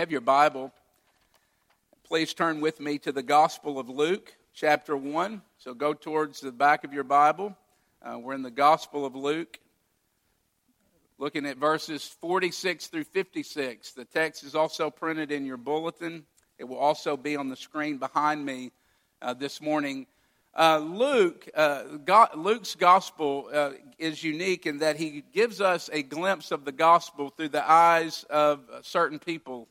have your Bible, please turn with me to the Gospel of Luke, chapter 1. So go towards the back of your Bible. Uh, we're in the Gospel of Luke, looking at verses 46 through 56. The text is also printed in your bulletin, it will also be on the screen behind me uh, this morning. Uh, Luke, uh, God, Luke's gospel uh, is unique in that he gives us a glimpse of the gospel through the eyes of certain people.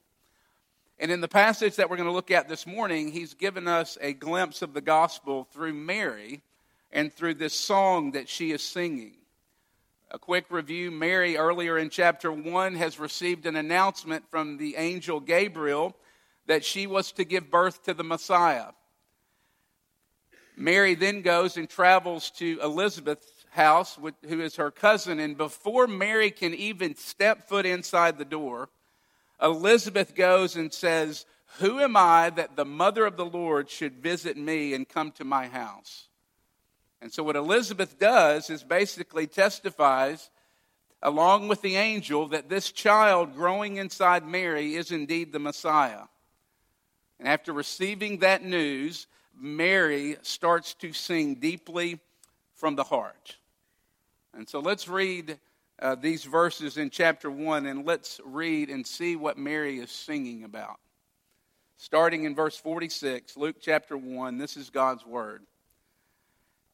And in the passage that we're going to look at this morning, he's given us a glimpse of the gospel through Mary and through this song that she is singing. A quick review Mary, earlier in chapter 1, has received an announcement from the angel Gabriel that she was to give birth to the Messiah. Mary then goes and travels to Elizabeth's house, who is her cousin. And before Mary can even step foot inside the door, Elizabeth goes and says, Who am I that the mother of the Lord should visit me and come to my house? And so, what Elizabeth does is basically testifies, along with the angel, that this child growing inside Mary is indeed the Messiah. And after receiving that news, Mary starts to sing deeply from the heart. And so let's read uh, these verses in chapter 1 and let's read and see what Mary is singing about. Starting in verse 46, Luke chapter 1, this is God's word.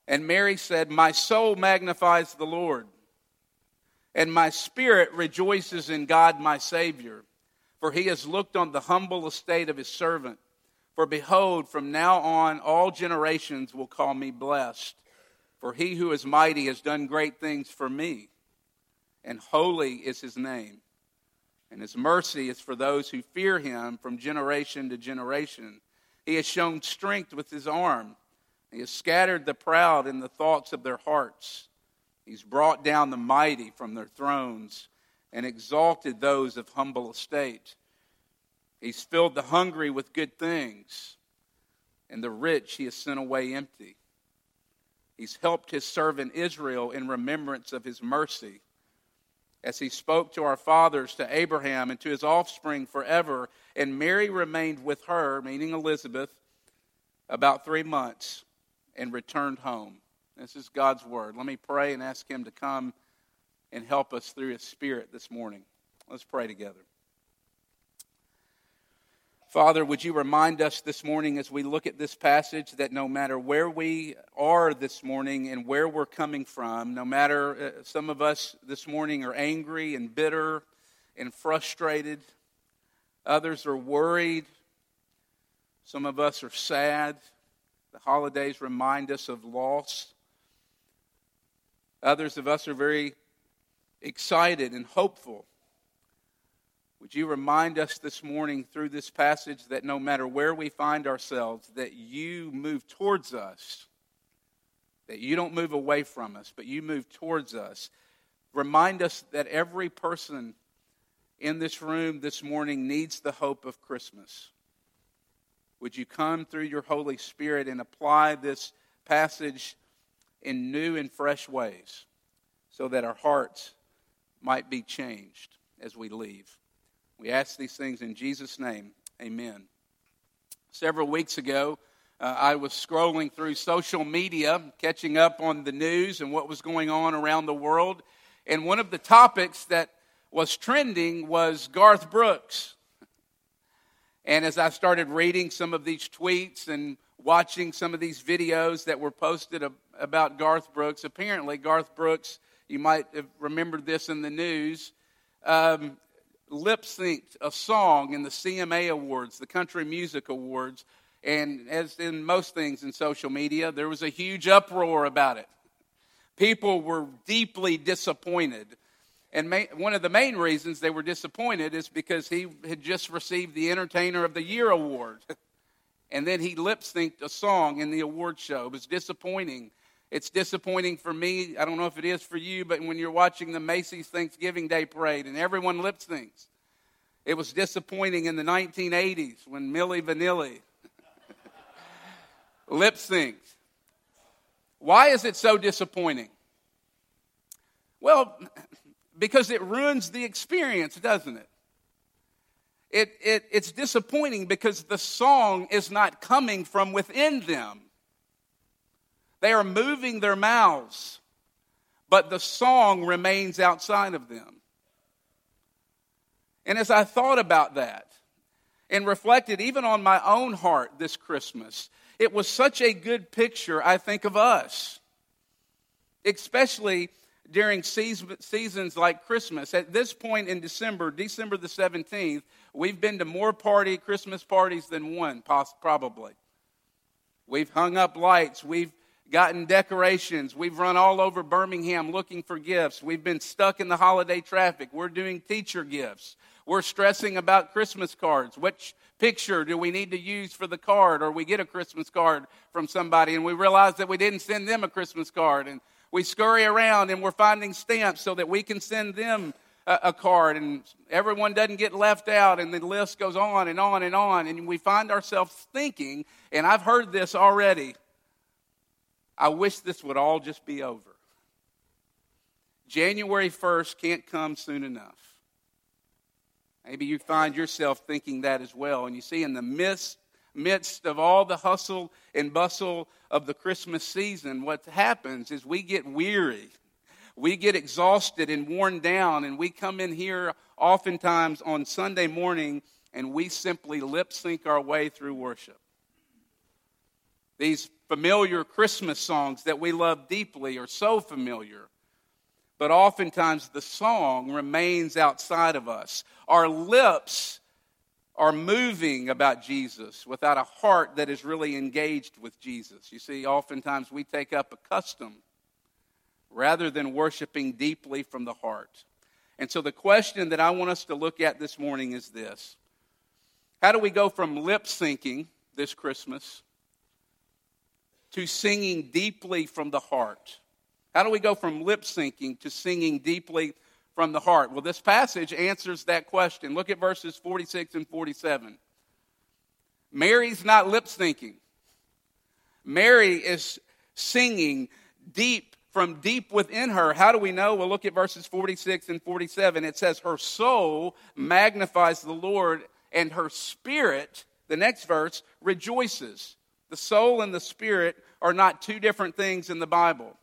And Mary said, My soul magnifies the Lord, and my spirit rejoices in God my Savior, for he has looked on the humble estate of his servant. For behold, from now on all generations will call me blessed. For he who is mighty has done great things for me, and holy is his name. And his mercy is for those who fear him from generation to generation. He has shown strength with his arm. He has scattered the proud in the thoughts of their hearts. He's brought down the mighty from their thrones and exalted those of humble estate. He's filled the hungry with good things, and the rich he has sent away empty. He's helped his servant Israel in remembrance of his mercy, as he spoke to our fathers, to Abraham, and to his offspring forever. And Mary remained with her, meaning Elizabeth, about three months and returned home. This is God's word. Let me pray and ask him to come and help us through his spirit this morning. Let's pray together. Father, would you remind us this morning as we look at this passage that no matter where we are this morning and where we're coming from, no matter uh, some of us this morning are angry and bitter and frustrated, others are worried, some of us are sad. The holidays remind us of loss. Others of us are very excited and hopeful would you remind us this morning through this passage that no matter where we find ourselves, that you move towards us, that you don't move away from us, but you move towards us. Remind us that every person in this room this morning needs the hope of Christmas. Would you come through your Holy Spirit and apply this passage in new and fresh ways so that our hearts might be changed as we leave? We ask these things in Jesus' name. Amen. Several weeks ago, uh, I was scrolling through social media, catching up on the news and what was going on around the world. And one of the topics that was trending was Garth Brooks. And as I started reading some of these tweets and watching some of these videos that were posted about Garth Brooks, apparently Garth Brooks, you might have remembered this in the news, um, lip synced a song in the CMA Awards, the Country Music Awards. And as in most things in social media, there was a huge uproar about it. People were deeply disappointed. And one of the main reasons they were disappointed is because he had just received the Entertainer of the Year award. and then he lip synced a song in the award show. It was disappointing. It's disappointing for me. I don't know if it is for you, but when you're watching the Macy's Thanksgiving Day parade and everyone lip syncs, it was disappointing in the 1980s when Milli Vanilli lip synced. Why is it so disappointing? Well, because it ruins the experience, doesn't it? it, it, it's disappointing because the song is not coming from within them. They are moving their mouths, but the song remains outside of them. And as I thought about that and reflected even on my own heart this Christmas, it was such a good picture, I think, of us, especially during seasons like Christmas. At this point in December, December the 17th, we've been to more party Christmas parties than one, probably. We've hung up lights, we've gotten decorations, we've run all over Birmingham looking for gifts. We've been stuck in the holiday traffic. We're doing teacher gifts. We're stressing about Christmas cards. Which picture do we need to use for the card? Or we get a Christmas card from somebody and we realize that we didn't send them a Christmas card. And we scurry around and we're finding stamps so that we can send them a, a card and everyone doesn't get left out and the list goes on and on and on. And we find ourselves thinking, and I've heard this already, I wish this would all just be over. January 1st can't come soon enough. Maybe you find yourself thinking that as well. And you see, in the midst, midst of all the hustle and bustle of the Christmas season, what happens is we get weary. We get exhausted and worn down, and we come in here oftentimes on Sunday morning and we simply lip sync our way through worship. These familiar Christmas songs that we love deeply are so familiar, but oftentimes the song remains outside of us. Our lips are moving about Jesus without a heart that is really engaged with Jesus. You see, oftentimes we take up a custom rather than worshiping deeply from the heart. And so the question that I want us to look at this morning is this How do we go from lip syncing this Christmas to singing deeply from the heart? How do we go from lip syncing to singing deeply from the heart? Well, this passage answers that question. Look at verses 46 and 47. Mary's not lip syncing, Mary is singing deep from deep within her. How do we know? Well, look at verses 46 and 47. It says, Her soul magnifies the Lord, and her spirit, the next verse, rejoices. The soul and the spirit are not two different things in the Bible.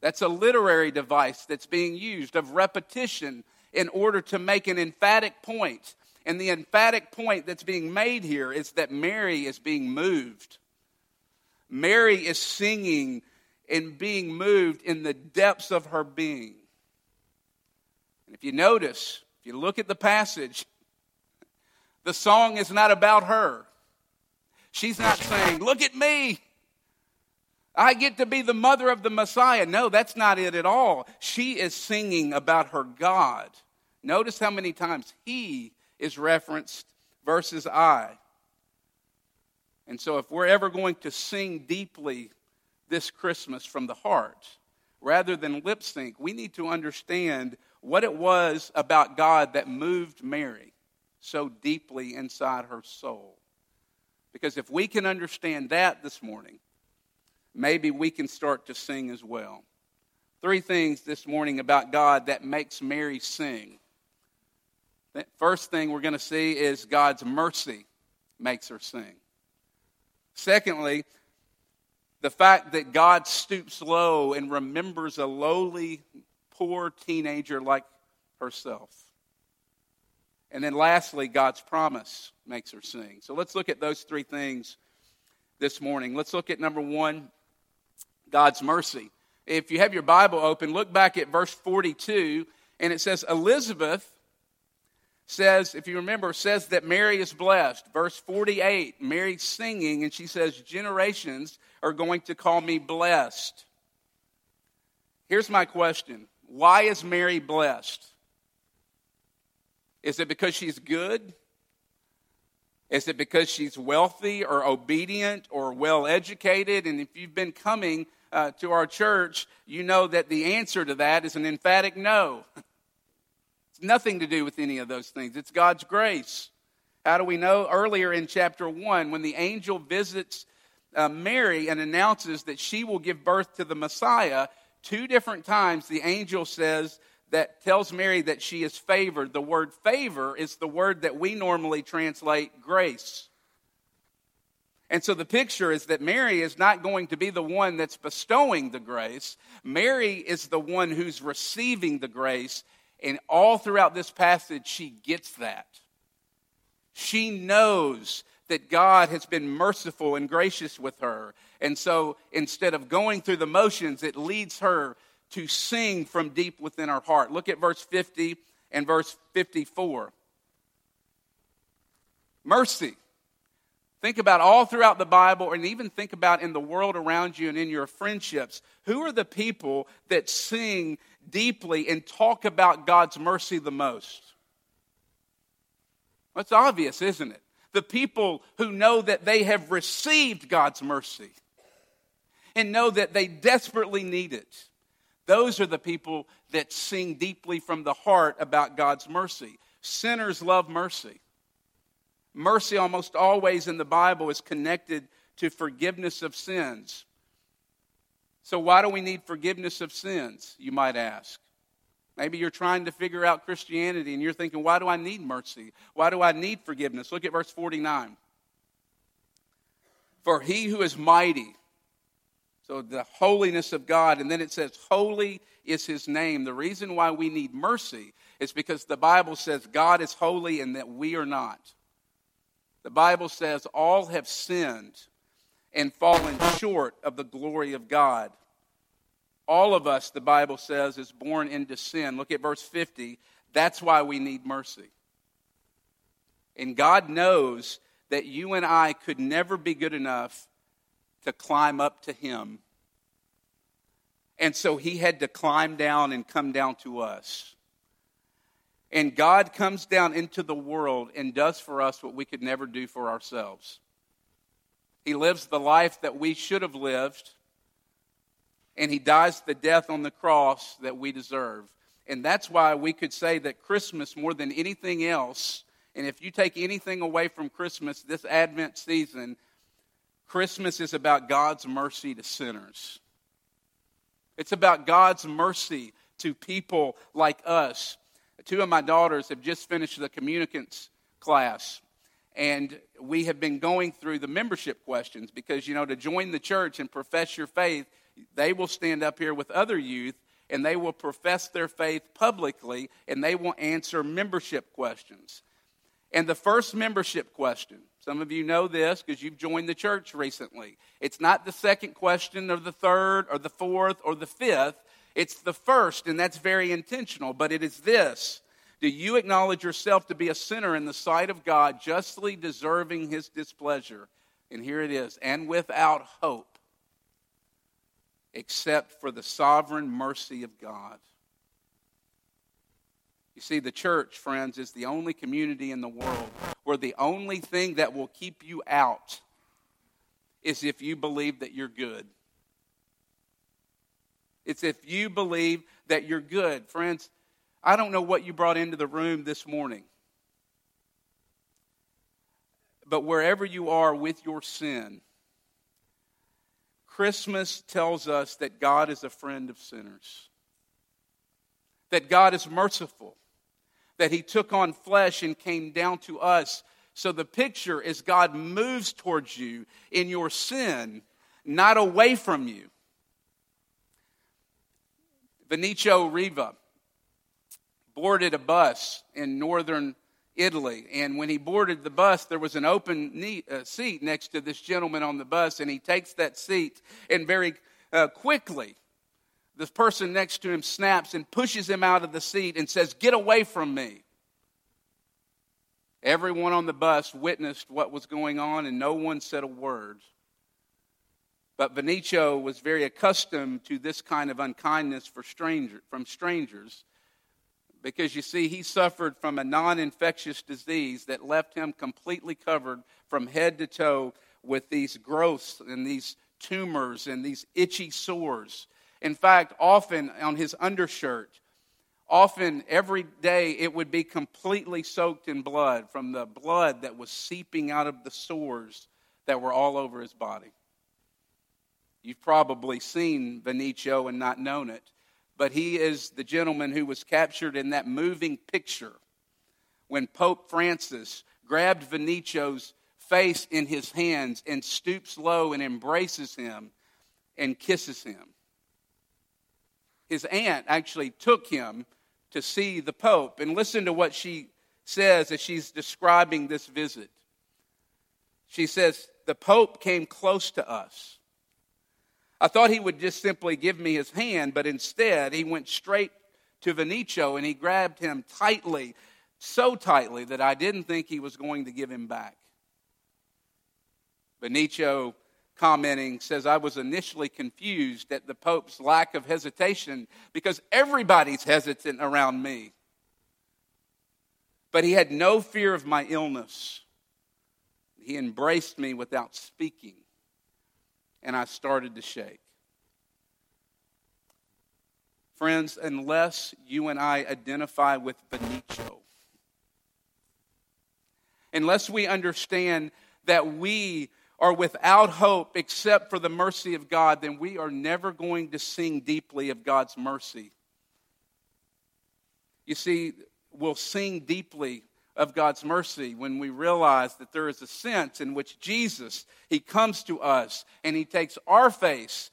That's a literary device that's being used of repetition in order to make an emphatic point. And the emphatic point that's being made here is that Mary is being moved. Mary is singing and being moved in the depths of her being. And if you notice, if you look at the passage, the song is not about her. She's not saying, Look at me. I get to be the mother of the Messiah. No, that's not it at all. She is singing about her God. Notice how many times he is referenced versus I. And so, if we're ever going to sing deeply this Christmas from the heart, rather than lip sync, we need to understand what it was about God that moved Mary so deeply inside her soul. Because if we can understand that this morning, maybe we can start to sing as well. Three things this morning about God that makes Mary sing. The first thing we're going to see is God's mercy makes her sing. Secondly, the fact that God stoops low and remembers a lowly, poor teenager like herself. And then lastly, God's promise makes her sing. So let's look at those three things this morning. Let's look at number one God's mercy. If you have your Bible open, look back at verse 42, and it says, Elizabeth says, if you remember, says that Mary is blessed. Verse 48, Mary's singing, and she says, Generations are going to call me blessed. Here's my question Why is Mary blessed? Is it because she's good? Is it because she's wealthy or obedient or well educated? And if you've been coming uh, to our church, you know that the answer to that is an emphatic no. it's nothing to do with any of those things, it's God's grace. How do we know? Earlier in chapter 1, when the angel visits uh, Mary and announces that she will give birth to the Messiah, two different times the angel says that tells Mary that she is favored. The word favor is the word that we normally translate grace. And so the picture is that Mary is not going to be the one that's bestowing the grace. Mary is the one who's receiving the grace. And all throughout this passage, she gets that. She knows that God has been merciful and gracious with her. And so instead of going through the motions, it leads her to sing from deep within our heart. Look at verse 50 and verse 54. Mercy. Think about all throughout the Bible, and even think about in the world around you and in your friendships. Who are the people that sing deeply and talk about God's mercy the most? That's obvious, isn't it? The people who know that they have received God's mercy and know that they desperately need it. Those are the people that sing deeply from the heart about God's mercy. Sinners love mercy. Mercy, almost always in the Bible, is connected to forgiveness of sins. So, why do we need forgiveness of sins, you might ask? Maybe you're trying to figure out Christianity and you're thinking, why do I need mercy? Why do I need forgiveness? Look at verse 49. For he who is mighty, so the holiness of God, and then it says, Holy is his name. The reason why we need mercy is because the Bible says God is holy and that we are not. The Bible says all have sinned and fallen short of the glory of God. All of us, the Bible says, is born into sin. Look at verse 50. That's why we need mercy. And God knows that you and I could never be good enough to climb up to him. And so he had to climb down and come down to us. And God comes down into the world and does for us what we could never do for ourselves. He lives the life that we should have lived, and he dies the death on the cross that we deserve. And that's why we could say that Christmas, more than anything else, and if you take anything away from Christmas this Advent season, Christmas is about God's mercy to sinners. It's about God's mercy to people like us. Two of my daughters have just finished the communicants class, and we have been going through the membership questions because, you know, to join the church and profess your faith, they will stand up here with other youth and they will profess their faith publicly and they will answer membership questions. And the first membership question some of you know this because you've joined the church recently. It's not the second question or the third or the fourth or the fifth. It's the first, and that's very intentional, but it is this Do you acknowledge yourself to be a sinner in the sight of God, justly deserving his displeasure? And here it is, and without hope, except for the sovereign mercy of God. You see, the church, friends, is the only community in the world where the only thing that will keep you out is if you believe that you're good. It's if you believe that you're good. Friends, I don't know what you brought into the room this morning. But wherever you are with your sin, Christmas tells us that God is a friend of sinners, that God is merciful, that he took on flesh and came down to us. So the picture is God moves towards you in your sin, not away from you. Vinicio Riva boarded a bus in northern Italy. And when he boarded the bus, there was an open uh, seat next to this gentleman on the bus, and he takes that seat and very uh, quickly the person next to him snaps and pushes him out of the seat and says, Get away from me. Everyone on the bus witnessed what was going on, and no one said a word. But Vinicio was very accustomed to this kind of unkindness for stranger, from strangers because you see, he suffered from a non infectious disease that left him completely covered from head to toe with these growths and these tumors and these itchy sores. In fact, often on his undershirt, often every day it would be completely soaked in blood from the blood that was seeping out of the sores that were all over his body. You've probably seen Vinicio and not known it. but he is the gentleman who was captured in that moving picture when Pope Francis grabbed Vinicio's face in his hands and stoops low and embraces him and kisses him. His aunt actually took him to see the Pope. And listen to what she says as she's describing this visit. She says, The Pope came close to us. I thought he would just simply give me his hand, but instead he went straight to Vinicio and he grabbed him tightly, so tightly that I didn't think he was going to give him back. Vinicio commenting says, I was initially confused at the Pope's lack of hesitation because everybody's hesitant around me. But he had no fear of my illness. He embraced me without speaking, and I started to shake. Friends, unless you and I identify with Vinicio, unless we understand that we are without hope except for the mercy of God, then we are never going to sing deeply of God's mercy. You see, we'll sing deeply of God's mercy when we realize that there is a sense in which Jesus, He comes to us and He takes our face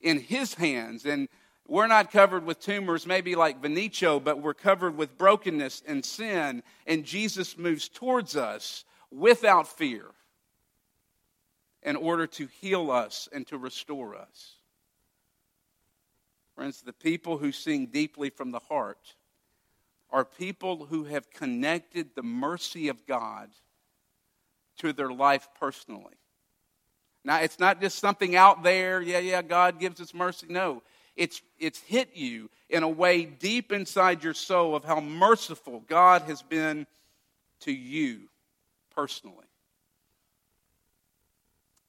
in His hands. And we're not covered with tumors, maybe like Vinicio, but we're covered with brokenness and sin. And Jesus moves towards us without fear in order to heal us and to restore us. Friends, the people who sing deeply from the heart are people who have connected the mercy of God to their life personally. Now, it's not just something out there, yeah, yeah, God gives us mercy. No, it's, it's hit you in a way deep inside your soul of how merciful God has been to you personally.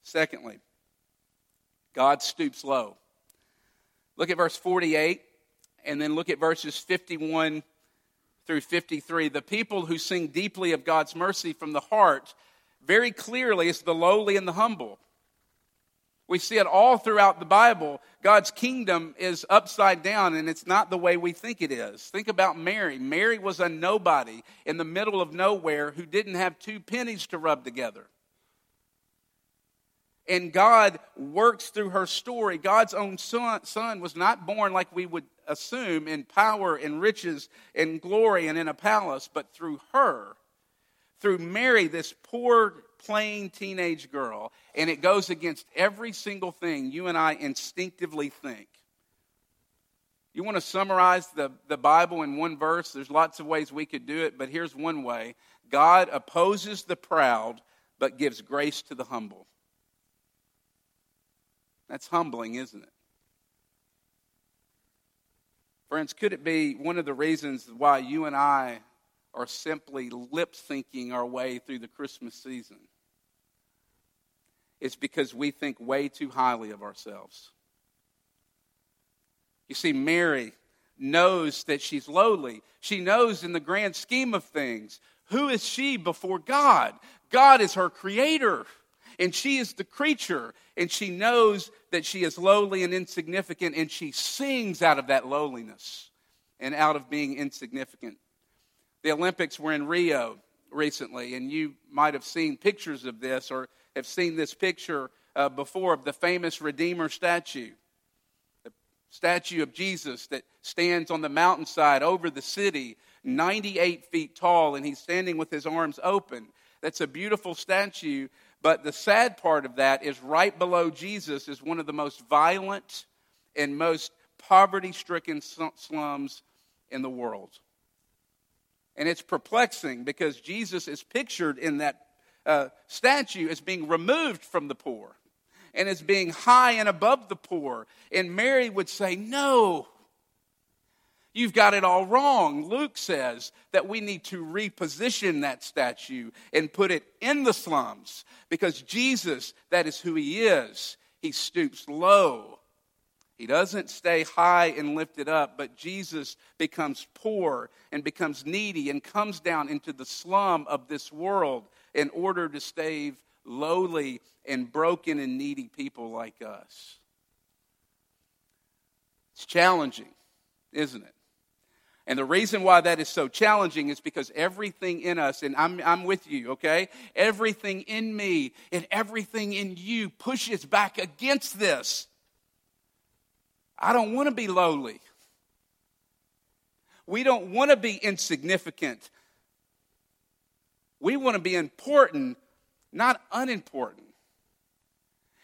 Secondly, God stoops low. Look at verse 48 and then look at verses 51 through 53. The people who sing deeply of God's mercy from the heart, very clearly, is the lowly and the humble. We see it all throughout the Bible. God's kingdom is upside down, and it's not the way we think it is. Think about Mary. Mary was a nobody in the middle of nowhere who didn't have two pennies to rub together. And God works through her story. God's own son, son, was not born like we would assume in power and riches and glory and in a palace, but through her, through Mary, this poor, plain teenage girl. And it goes against every single thing you and I instinctively think. You want to summarize the, the Bible in one verse? There's lots of ways we could do it, but here's one way God opposes the proud, but gives grace to the humble. That's humbling, isn't it? Friends, could it be one of the reasons why you and I are simply lip syncing our way through the Christmas season? It's because we think way too highly of ourselves. You see, Mary knows that she's lowly. She knows in the grand scheme of things, who is she before God? God is her creator and she is the creature, and she knows that she is lowly and insignificant, and she sings out of that lowliness and out of being insignificant. The Olympics were in Rio recently, and you might have seen pictures of this or have seen this picture uh, before of the famous Redeemer statue. The statue of Jesus that stands on the mountainside over the city, 98 feet tall, and he's standing with his arms open. That's a beautiful statue but the sad part of that is right below Jesus is one of the most violent and most poverty stricken slums in the world. And it's perplexing because Jesus is pictured in that uh, statue as being removed from the poor and as being high and above the poor. And Mary would say, No, You've got it all wrong. Luke says that we need to reposition that statue and put it in the slums because Jesus, that is who he is. He stoops low. He doesn't stay high and lifted up, but Jesus becomes poor and becomes needy and comes down into the slum of this world in order to save lowly and broken and needy people like us. It's challenging isn't it? And the reason why that is so challenging is because everything in us, and I'm, I'm with you, okay? Everything in me and everything in you pushes back against this. I don't want to be lowly. We don't want to be insignificant. We want to be important, not unimportant.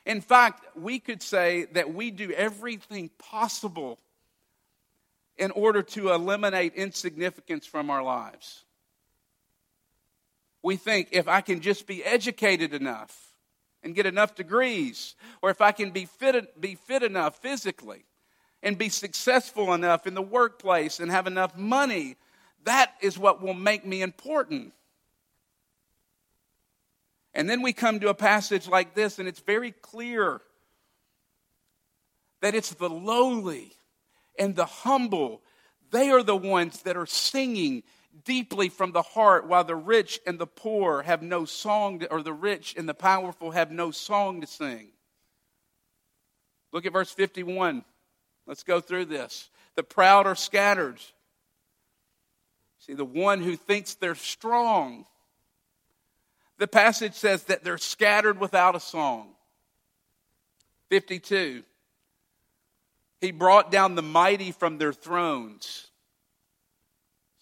In fact, we could say that we do everything possible in order to eliminate insignificance from our lives. We think if I can just be educated enough and get enough degrees, or if I can be fit, be fit enough physically and be successful enough in the workplace and have enough money, that is what will make me important. And then we come to a passage like this, and it's very clear that it's the lowly and the humble. They are the ones that are singing deeply from the heart, while the rich and the poor have no song, to, or the rich and the powerful have no song to sing. Look at verse 51. Let's go through this. The proud are scattered. See, the one who thinks they're strong the passage says that they're scattered without a song. 52. He brought down the mighty from their thrones.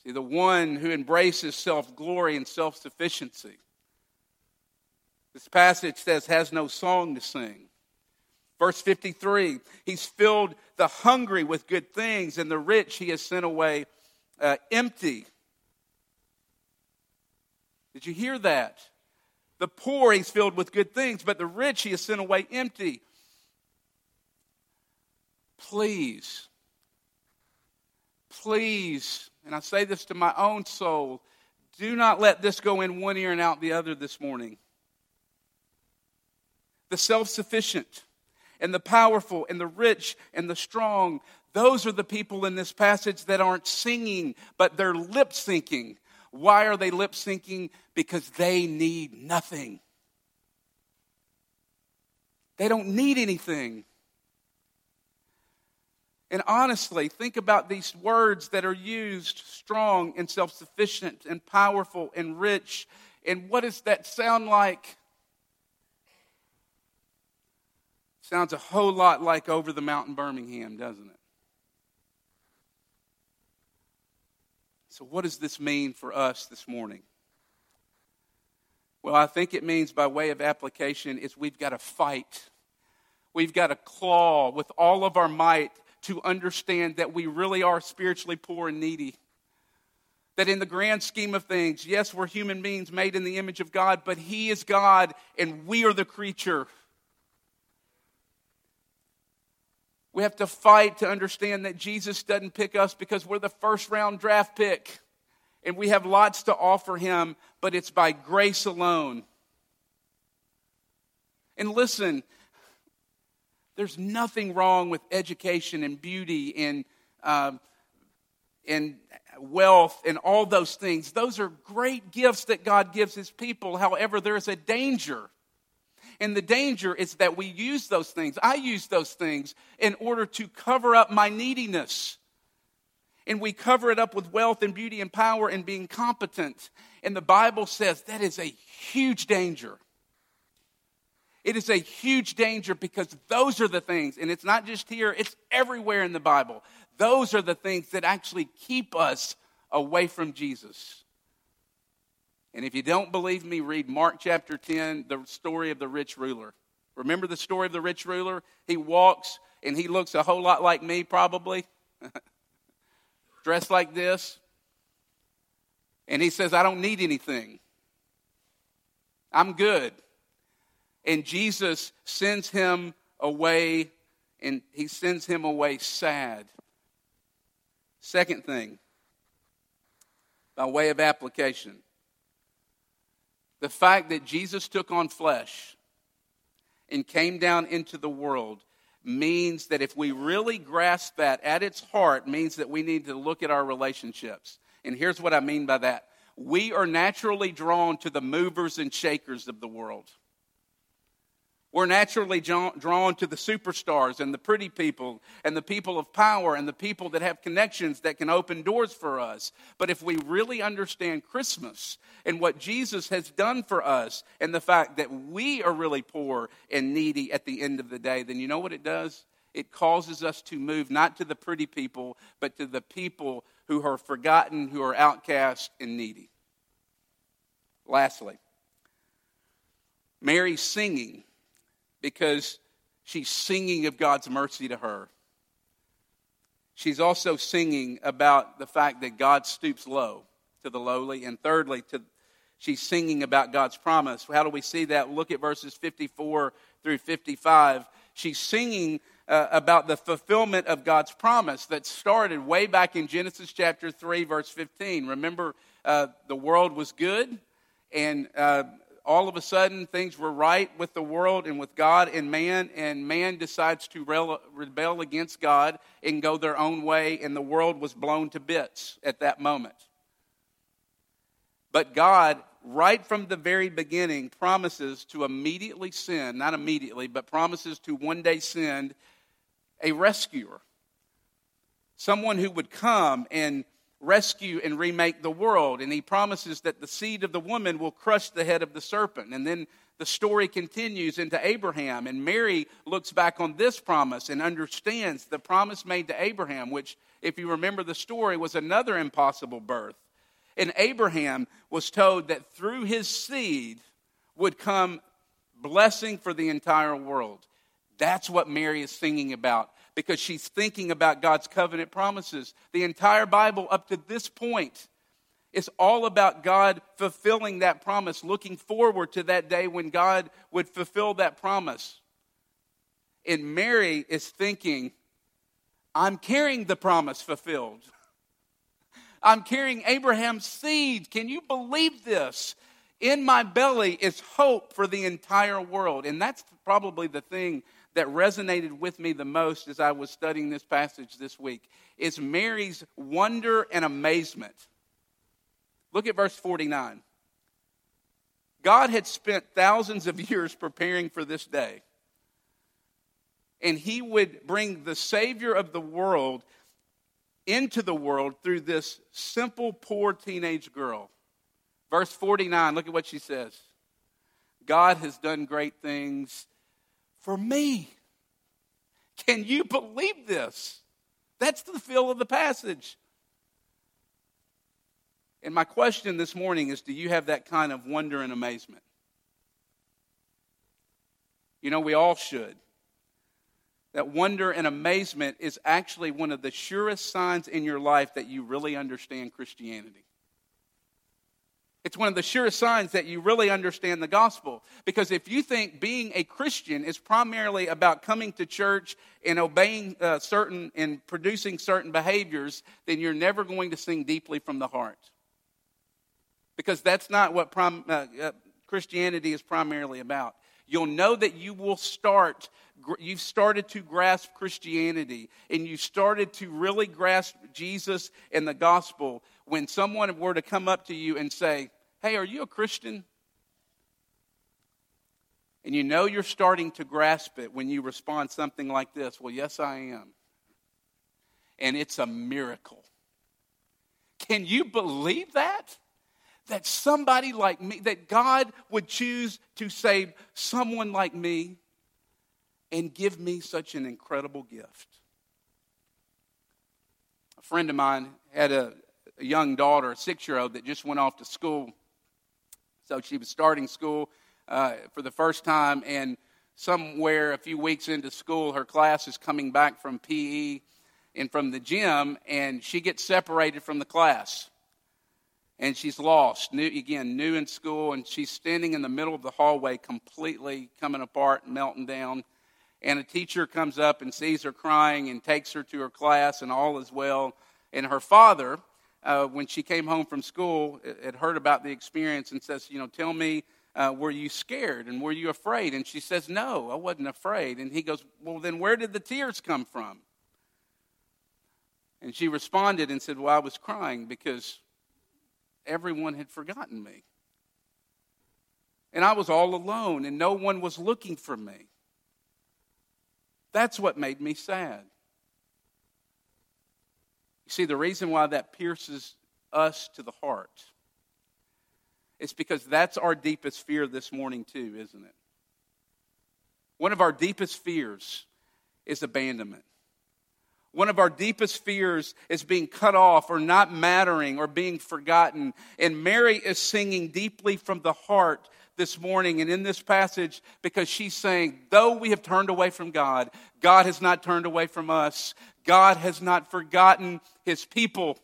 See, the one who embraces self glory and self sufficiency. This passage says, has no song to sing. Verse 53 He's filled the hungry with good things, and the rich he has sent away uh, empty. Did you hear that? The poor he's filled with good things, but the rich he has sent away empty. Please, please, and I say this to my own soul, do not let this go in one ear and out the other this morning. The self sufficient and the powerful and the rich and the strong, those are the people in this passage that aren't singing, but they're lip syncing. Why are they lip syncing? Because they need nothing. They don't need anything. And honestly, think about these words that are used strong and self sufficient and powerful and rich. And what does that sound like? Sounds a whole lot like Over the Mountain Birmingham, doesn't it? So, what does this mean for us this morning? Well, I think it means, by way of application, is we've got to fight. We've got to claw with all of our might to understand that we really are spiritually poor and needy. That in the grand scheme of things, yes, we're human beings made in the image of God, but He is God and we are the creature. We have to fight to understand that Jesus doesn't pick us because we're the first round draft pick and we have lots to offer him, but it's by grace alone. And listen, there's nothing wrong with education and beauty and, um, and wealth and all those things. Those are great gifts that God gives his people. However, there is a danger and the danger is that we use those things. I use those things in order to cover up my neediness. And we cover it up with wealth and beauty and power and being competent. And the Bible says that is a huge danger. It is a huge danger because those are the things, and it's not just here, it's everywhere in the Bible. Those are the things that actually keep us away from Jesus. And if you don't believe me, read Mark chapter 10, the story of the rich ruler. Remember the story of the rich ruler? He walks and he looks a whole lot like me, probably, dressed like this. And he says, I don't need anything. I'm good. And Jesus sends him away, and he sends him away sad. Second thing, by way of application, the fact that Jesus took on flesh and came down into the world means that if we really grasp that at its heart means that we need to look at our relationships. And here's what I mean by that. We are naturally drawn to the movers and shakers of the world. We're naturally drawn to the superstars and the pretty people and the people of power and the people that have connections that can open doors for us. But if we really understand Christmas and what Jesus has done for us and the fact that we are really poor and needy at the end of the day, then you know what it does? It causes us to move not to the pretty people, but to the people who are forgotten, who are outcast and needy. Lastly, Mary's singing because she's singing of God's mercy to her. She's also singing about the fact that God stoops low to the lowly. And thirdly, to, she's singing about God's promise. How do we see that? Look at verses 54 through 55. She's singing uh, about the fulfillment of God's promise that started way back in Genesis chapter 3, verse 15. Remember, uh, the world was good, and uh, all of a sudden things were right with the world and with God and man, and man decides to rebel against God and go their own way, and the world was blown to bits at that moment. But God, right from the very beginning, promises to immediately send, not immediately, but promises to one day send a rescuer. Someone who would come and rescue and remake the world. And he promises that the seed of the woman will crush the head of the serpent. And then the story continues into Abraham. And Mary looks back on this promise and understands the promise made to Abraham, which, if you remember the story, was another impossible birth. And Abraham was told that through his seed would come blessing for the entire world. That's what Mary is singing about because she's thinking about God's covenant promises. The entire Bible up to this point is all about God fulfilling that promise, looking forward to that day when God would fulfill that promise. And Mary is thinking, I'm carrying the promise fulfilled. I'm carrying Abraham's seed. Can you believe this? In my belly is hope for the entire world. And that's probably the thing that resonated with me the most as I was studying this passage this week is Mary's wonder and amazement. Look at verse 49. God had spent thousands of years preparing for this day. And he would bring the Savior of the world into the world through this simple, poor teenage girl. Verse 49, look at what she says God has done great things for me. Can you believe this? That's the feel of the passage. And my question this morning is do you have that kind of wonder and amazement? You know, we all should. That wonder and amazement is actually one of the surest signs in your life that you really understand Christianity. It's one of the surest signs that you really understand the gospel. Because if you think being a Christian is primarily about coming to church and obeying uh, certain and producing certain behaviors, then you're never going to sing deeply from the heart. Because that's not what prim- uh, uh, Christianity is primarily about. You'll know that you will start, you've started to grasp Christianity and you started to really grasp Jesus and the gospel when someone were to come up to you and say, Hey, are you a Christian? And you know you're starting to grasp it when you respond something like this Well, yes, I am. And it's a miracle. Can you believe that? That somebody like me, that God would choose to save someone like me and give me such an incredible gift. A friend of mine had a, a young daughter, a six year old, that just went off to school. So she was starting school uh, for the first time, and somewhere a few weeks into school, her class is coming back from PE and from the gym, and she gets separated from the class. And she's lost, new, again, new in school, and she's standing in the middle of the hallway, completely coming apart, melting down. And a teacher comes up and sees her crying and takes her to her class, and all is well. And her father, uh, when she came home from school, had heard about the experience and says, You know, tell me, uh, were you scared and were you afraid? And she says, No, I wasn't afraid. And he goes, Well, then where did the tears come from? And she responded and said, Well, I was crying because everyone had forgotten me. And I was all alone, and no one was looking for me. That's what made me sad. You see, the reason why that pierces us to the heart is because that's our deepest fear this morning, too, isn't it? One of our deepest fears is abandonment. One of our deepest fears is being cut off or not mattering or being forgotten. And Mary is singing deeply from the heart this morning and in this passage because she's saying, though we have turned away from God, God has not turned away from us. God has not forgotten his people.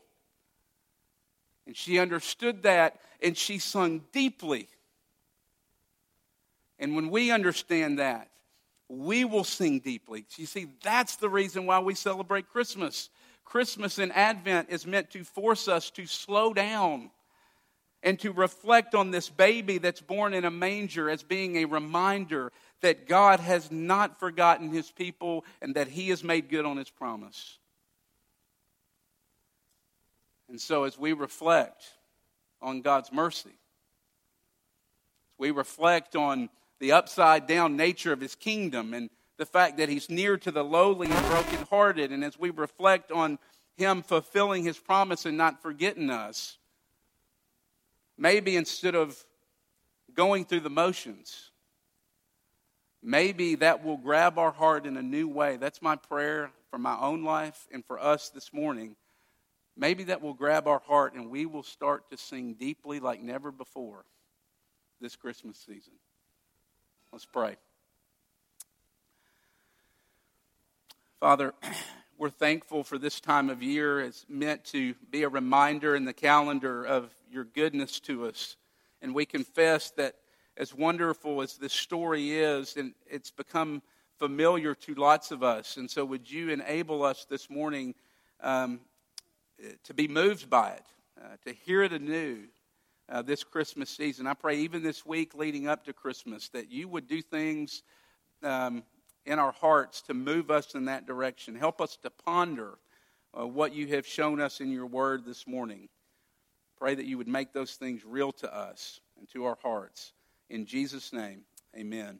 And she understood that and she sung deeply. And when we understand that, we will sing deeply. You see, that's the reason why we celebrate Christmas. Christmas and Advent is meant to force us to slow down and to reflect on this baby that's born in a manger as being a reminder that God has not forgotten his people and that he has made good on his promise. And so, as we reflect on God's mercy, we reflect on the upside down nature of his kingdom and the fact that he's near to the lowly and brokenhearted. And as we reflect on him fulfilling his promise and not forgetting us, maybe instead of going through the motions, maybe that will grab our heart in a new way. That's my prayer for my own life and for us this morning. Maybe that will grab our heart and we will start to sing deeply like never before this Christmas season. Let's pray. Father, we're thankful for this time of year. It's meant to be a reminder in the calendar of your goodness to us. And we confess that as wonderful as this story is, and it's become familiar to lots of us. And so, would you enable us this morning um, to be moved by it, uh, to hear it anew, uh, this Christmas season. I pray even this week leading up to Christmas that you would do things um, in our hearts to move us in that direction. Help us to ponder uh, what you have shown us in your word this morning. Pray that you would make those things real to us and to our hearts. In Jesus' name, amen.